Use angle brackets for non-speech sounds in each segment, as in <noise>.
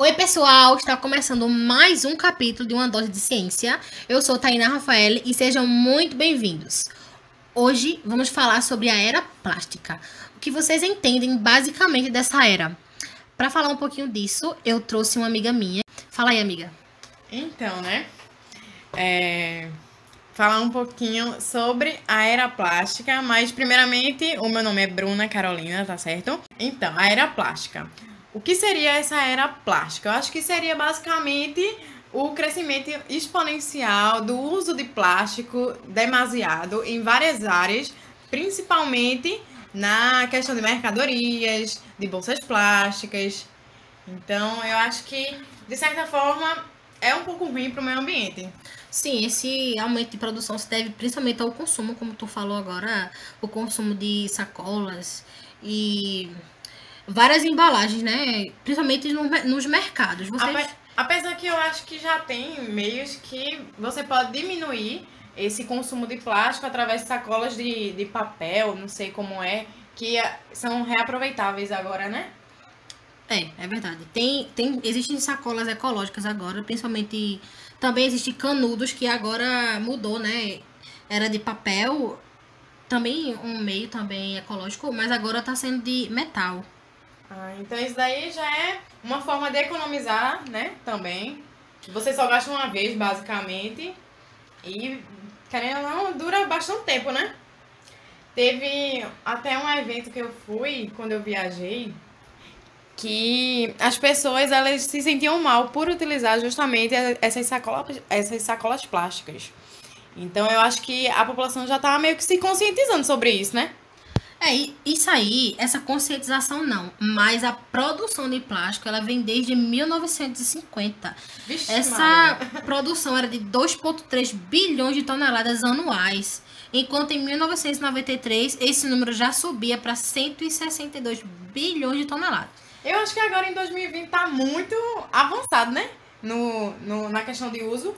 Oi, pessoal! Está começando mais um capítulo de Uma Dose de Ciência. Eu sou Tainá Rafael e sejam muito bem-vindos. Hoje vamos falar sobre a era plástica. O que vocês entendem basicamente dessa era? Para falar um pouquinho disso, eu trouxe uma amiga minha. Fala aí, amiga. Então, né? É, falar um pouquinho sobre a era plástica, mas primeiramente o meu nome é Bruna Carolina, tá certo? Então, a era plástica. O que seria essa era plástica? Eu acho que seria basicamente o crescimento exponencial do uso de plástico demasiado em várias áreas, principalmente na questão de mercadorias, de bolsas plásticas. Então, eu acho que, de certa forma, é um pouco ruim para o meio ambiente. Sim, esse aumento de produção se deve principalmente ao consumo, como tu falou agora, o consumo de sacolas e várias embalagens, né? Principalmente no, nos mercados. Vocês... Ape- Apesar que eu acho que já tem meios que você pode diminuir esse consumo de plástico através de sacolas de, de papel, não sei como é, que é- são reaproveitáveis agora, né? É, é verdade. Tem, tem, existem sacolas ecológicas agora, principalmente. Também existem canudos que agora mudou, né? Era de papel, também um meio também ecológico, mas agora tá sendo de metal. Ah, então isso daí já é uma forma de economizar, né? Também. Você só gasta uma vez, basicamente. E, querendo ou não, dura bastante tempo, né? Teve até um evento que eu fui, quando eu viajei, que as pessoas elas se sentiam mal por utilizar justamente essas sacolas, essas sacolas plásticas. Então eu acho que a população já tá meio que se conscientizando sobre isso, né? É, isso aí, essa conscientização não, mas a produção de plástico, ela vem desde 1950. Vixe, Essa Maria. <laughs> produção era de 2,3 bilhões de toneladas anuais, enquanto em 1993 esse número já subia para 162 bilhões de toneladas. Eu acho que agora em 2020 tá muito avançado, né? No, no, na questão de uso.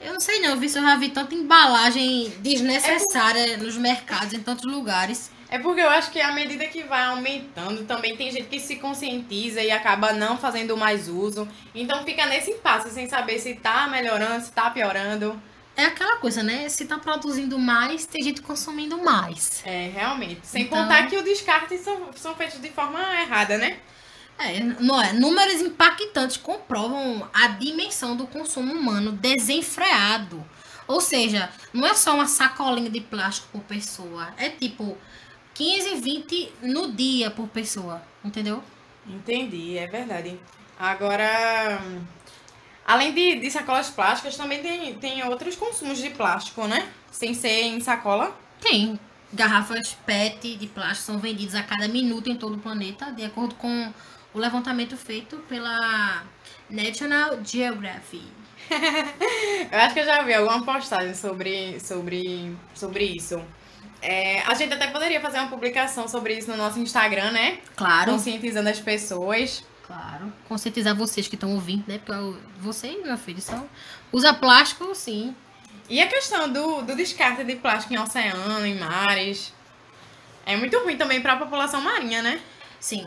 Eu não sei não, eu vi, eu já vi tanta embalagem desnecessária nos mercados, em tantos lugares. É porque eu acho que à medida que vai aumentando, também tem gente que se conscientiza e acaba não fazendo mais uso. Então fica nesse impasse, sem saber se tá melhorando, se tá piorando. É aquela coisa, né? Se tá produzindo mais, tem gente consumindo mais. É, realmente. Sem Então- contar que o descarte são, são feitos de forma errada, né? É, não é? Números impactantes comprovam a dimensão do consumo humano desenfreado. Ou seja, não é só uma sacolinha de plástico por pessoa. É tipo 15, 20 no dia por pessoa. Entendeu? Entendi, é verdade. Agora, além de, de sacolas plásticas, também tem, tem outros consumos de plástico, né? Sem ser em sacola. Tem. Garrafas PET de plástico são vendidas a cada minuto em todo o planeta, de acordo com o levantamento feito pela National Geographic. <laughs> Eu acho que eu já vi alguma postagem sobre, sobre, sobre isso. É, a gente até poderia fazer uma publicação sobre isso no nosso Instagram, né? Claro. Conscientizando as pessoas. Claro. Conscientizar vocês que estão ouvindo, né? Porque eu- vocês, meu filho, são. Usa plástico, sim. E a questão do, do descarte de plástico em oceano, em mares. É muito ruim também para a população marinha, né? Sim.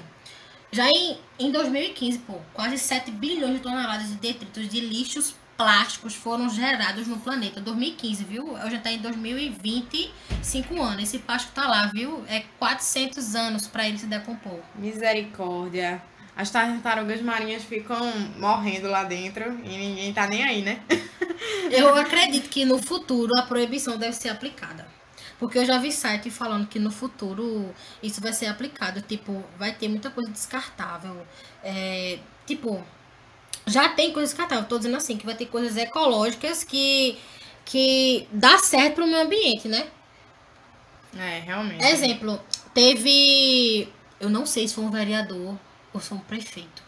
Já em, em 2015, pô, quase 7 bilhões de toneladas de detritos de lixos plásticos foram gerados no planeta. 2015, viu? Hoje já tá em 2025 anos. Esse plástico tá lá, viu? É 400 anos para ele se decompor. Misericórdia. As tartarugas marinhas ficam morrendo lá dentro e ninguém tá nem aí, né? <laughs> Eu acredito que no futuro a proibição deve ser aplicada. Porque eu já vi site falando que no futuro isso vai ser aplicado. Tipo, vai ter muita coisa descartável. É, tipo, já tem coisa descartável. Tô dizendo assim, que vai ter coisas ecológicas que, que dá certo pro meio ambiente, né? É, realmente. Exemplo, teve. Eu não sei se foi um vereador ou se foi um prefeito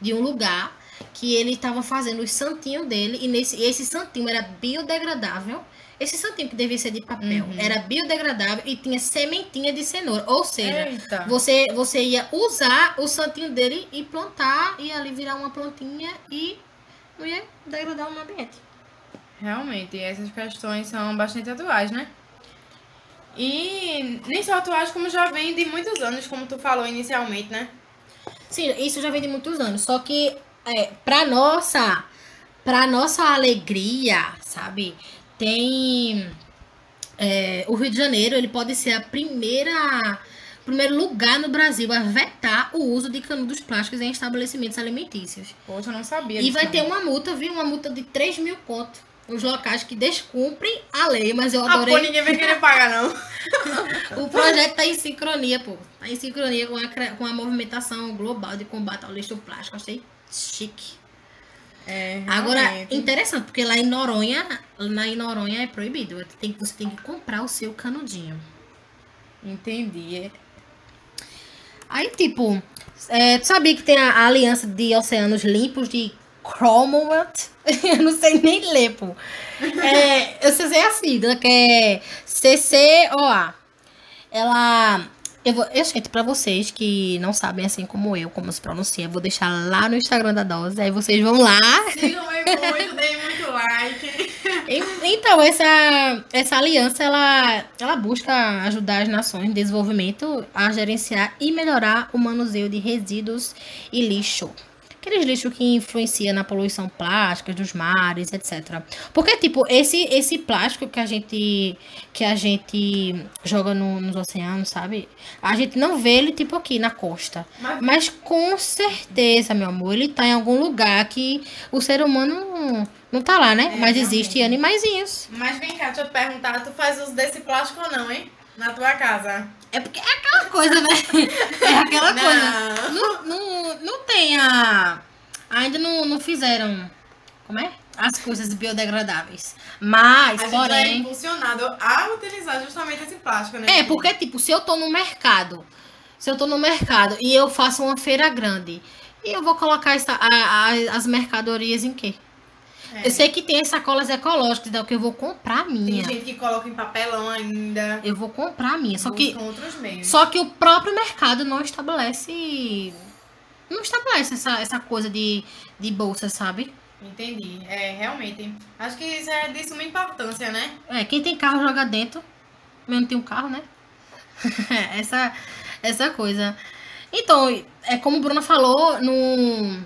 de um lugar que ele estava fazendo os santinhos dele e nesse, esse santinho era biodegradável. Esse santinho que devia ser de papel Uhum. era biodegradável e tinha sementinha de cenoura. Ou seja, Eita. você, você ia usar o santinho dele e plantar, e ali virar uma plantinha e não ia degradar o ambiente. Realmente, essas questões são bastante atuais, né? E nem só atuais, como já vem de muitos anos, como tu falou inicialmente, né? Sim, isso já vem de muitos anos. Só que é, pra nossa, pra nossa alegria, sabe? Tem é, o Rio de Janeiro, ele pode ser a primeira primeiro lugar no Brasil a vetar o uso de canudos plásticos em estabelecimentos alimentícios. Poxa, eu não sabia. E vai não. ter uma multa, viu? Uma multa de 3 mil conto. Os locais que descumprem a lei, mas eu adorei. Ah, pô, ninguém vai querer <laughs> pagar, não. o projeto tá em sincronia, pô. Tá em sincronia com a, com a movimentação global de combate ao lixo plástico. Achei chique. É, Agora, realmente. interessante, porque lá em Noronha, lá em Noronha é proibido. Tem, você tem que comprar o seu canudinho. Entendi. Aí, tipo, é, tu sabia que tem a, a Aliança de Oceanos Limpos de Commonwealth? <laughs> eu não sei nem ler, pô. É, eu sei a sigla, que é CCOA. Ela. Eu vou, eu, gente, pra vocês que não sabem assim como eu, como se pronuncia, eu vou deixar lá no Instagram da Dose, aí vocês vão lá. Sigam muito, deem muito like. <laughs> Então, essa, essa aliança, ela, ela busca ajudar as nações em desenvolvimento a gerenciar e melhorar o manuseio de resíduos e lixo. Aqueles lixos que influenciam na poluição plástica dos mares, etc. Porque, tipo, esse, esse plástico que a gente que a gente joga no, nos oceanos, sabe? A gente não vê ele, tipo, aqui na costa. Mas- Mas com certeza, meu amor, ele tá em algum lugar que o ser humano não, não tá lá, né? É, Mas existem animaizinhos. Mas vem cá, deixa eu te perguntar, tu faz uso desse plástico ou não, hein? Na tua casa? É porque é aquela coisa, né? <laughs> É aquela Não. coisa. Não, não, não tem a. Ainda não, não fizeram. Como é? As coisas biodegradáveis. Mas, A gente é porém. impulsionado a utilizar justamente esse plástico, né? É, porque, tipo, se eu tô no mercado, se eu tô no mercado e eu faço uma feira grande, e eu vou colocar essa, a- a- as mercadorias em quê? É. Eu sei que tem as sacolas ecológicas, então que eu vou comprar a Tem minha. gente que coloca em papelão ainda. Eu vou comprar a minha. Só que, só que o próprio mercado não estabelece. Não estabelece essa, essa coisa de, de bolsa, sabe? Entendi. É, realmente. Acho que isso é de suma importância, né? É, quem tem carro joga dentro. Eu não tenho carro, né? <laughs> essa, essa coisa. Então, é como Bruna falou no,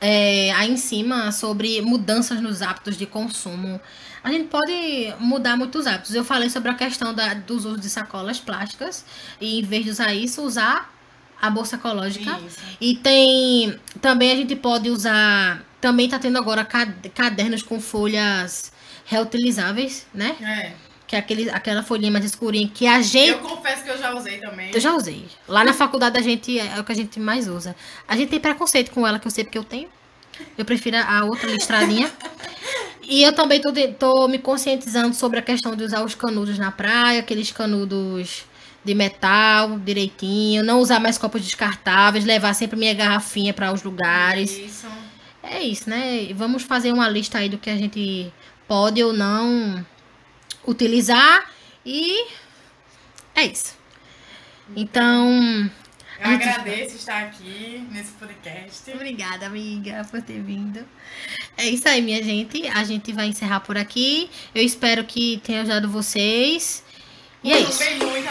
é, aí em cima sobre mudanças nos hábitos de consumo. A gente pode mudar muitos hábitos. Eu falei sobre a questão da, dos usos de sacolas plásticas. E em vez de usar isso, usar a bolsa ecológica. Isso. E tem. Também a gente pode usar. Também tá tendo agora cad- cadernos com folhas reutilizáveis, né? É. Que é aquele, aquela folhinha mais escurinha que a gente. Eu confesso que eu já usei também. Eu já usei. Lá na faculdade a gente é o que a gente mais usa. A gente tem preconceito com ela, que eu sei porque eu tenho. Eu prefiro a outra listradinha. E eu também tô, tô me conscientizando sobre a questão de usar os canudos na praia, aqueles canudos de metal direitinho, não usar mais copos descartáveis, levar sempre minha garrafinha para os lugares. Isso. É isso, né? Vamos fazer uma lista aí do que a gente pode ou não utilizar e é isso. Então, Eu gente- agradeço estar aqui nesse podcast. obrigada, amiga, por ter vindo. É isso aí, minha gente. A gente vai encerrar por aqui. Eu espero que tenha ajudado vocês. E é isso. Gostei muito.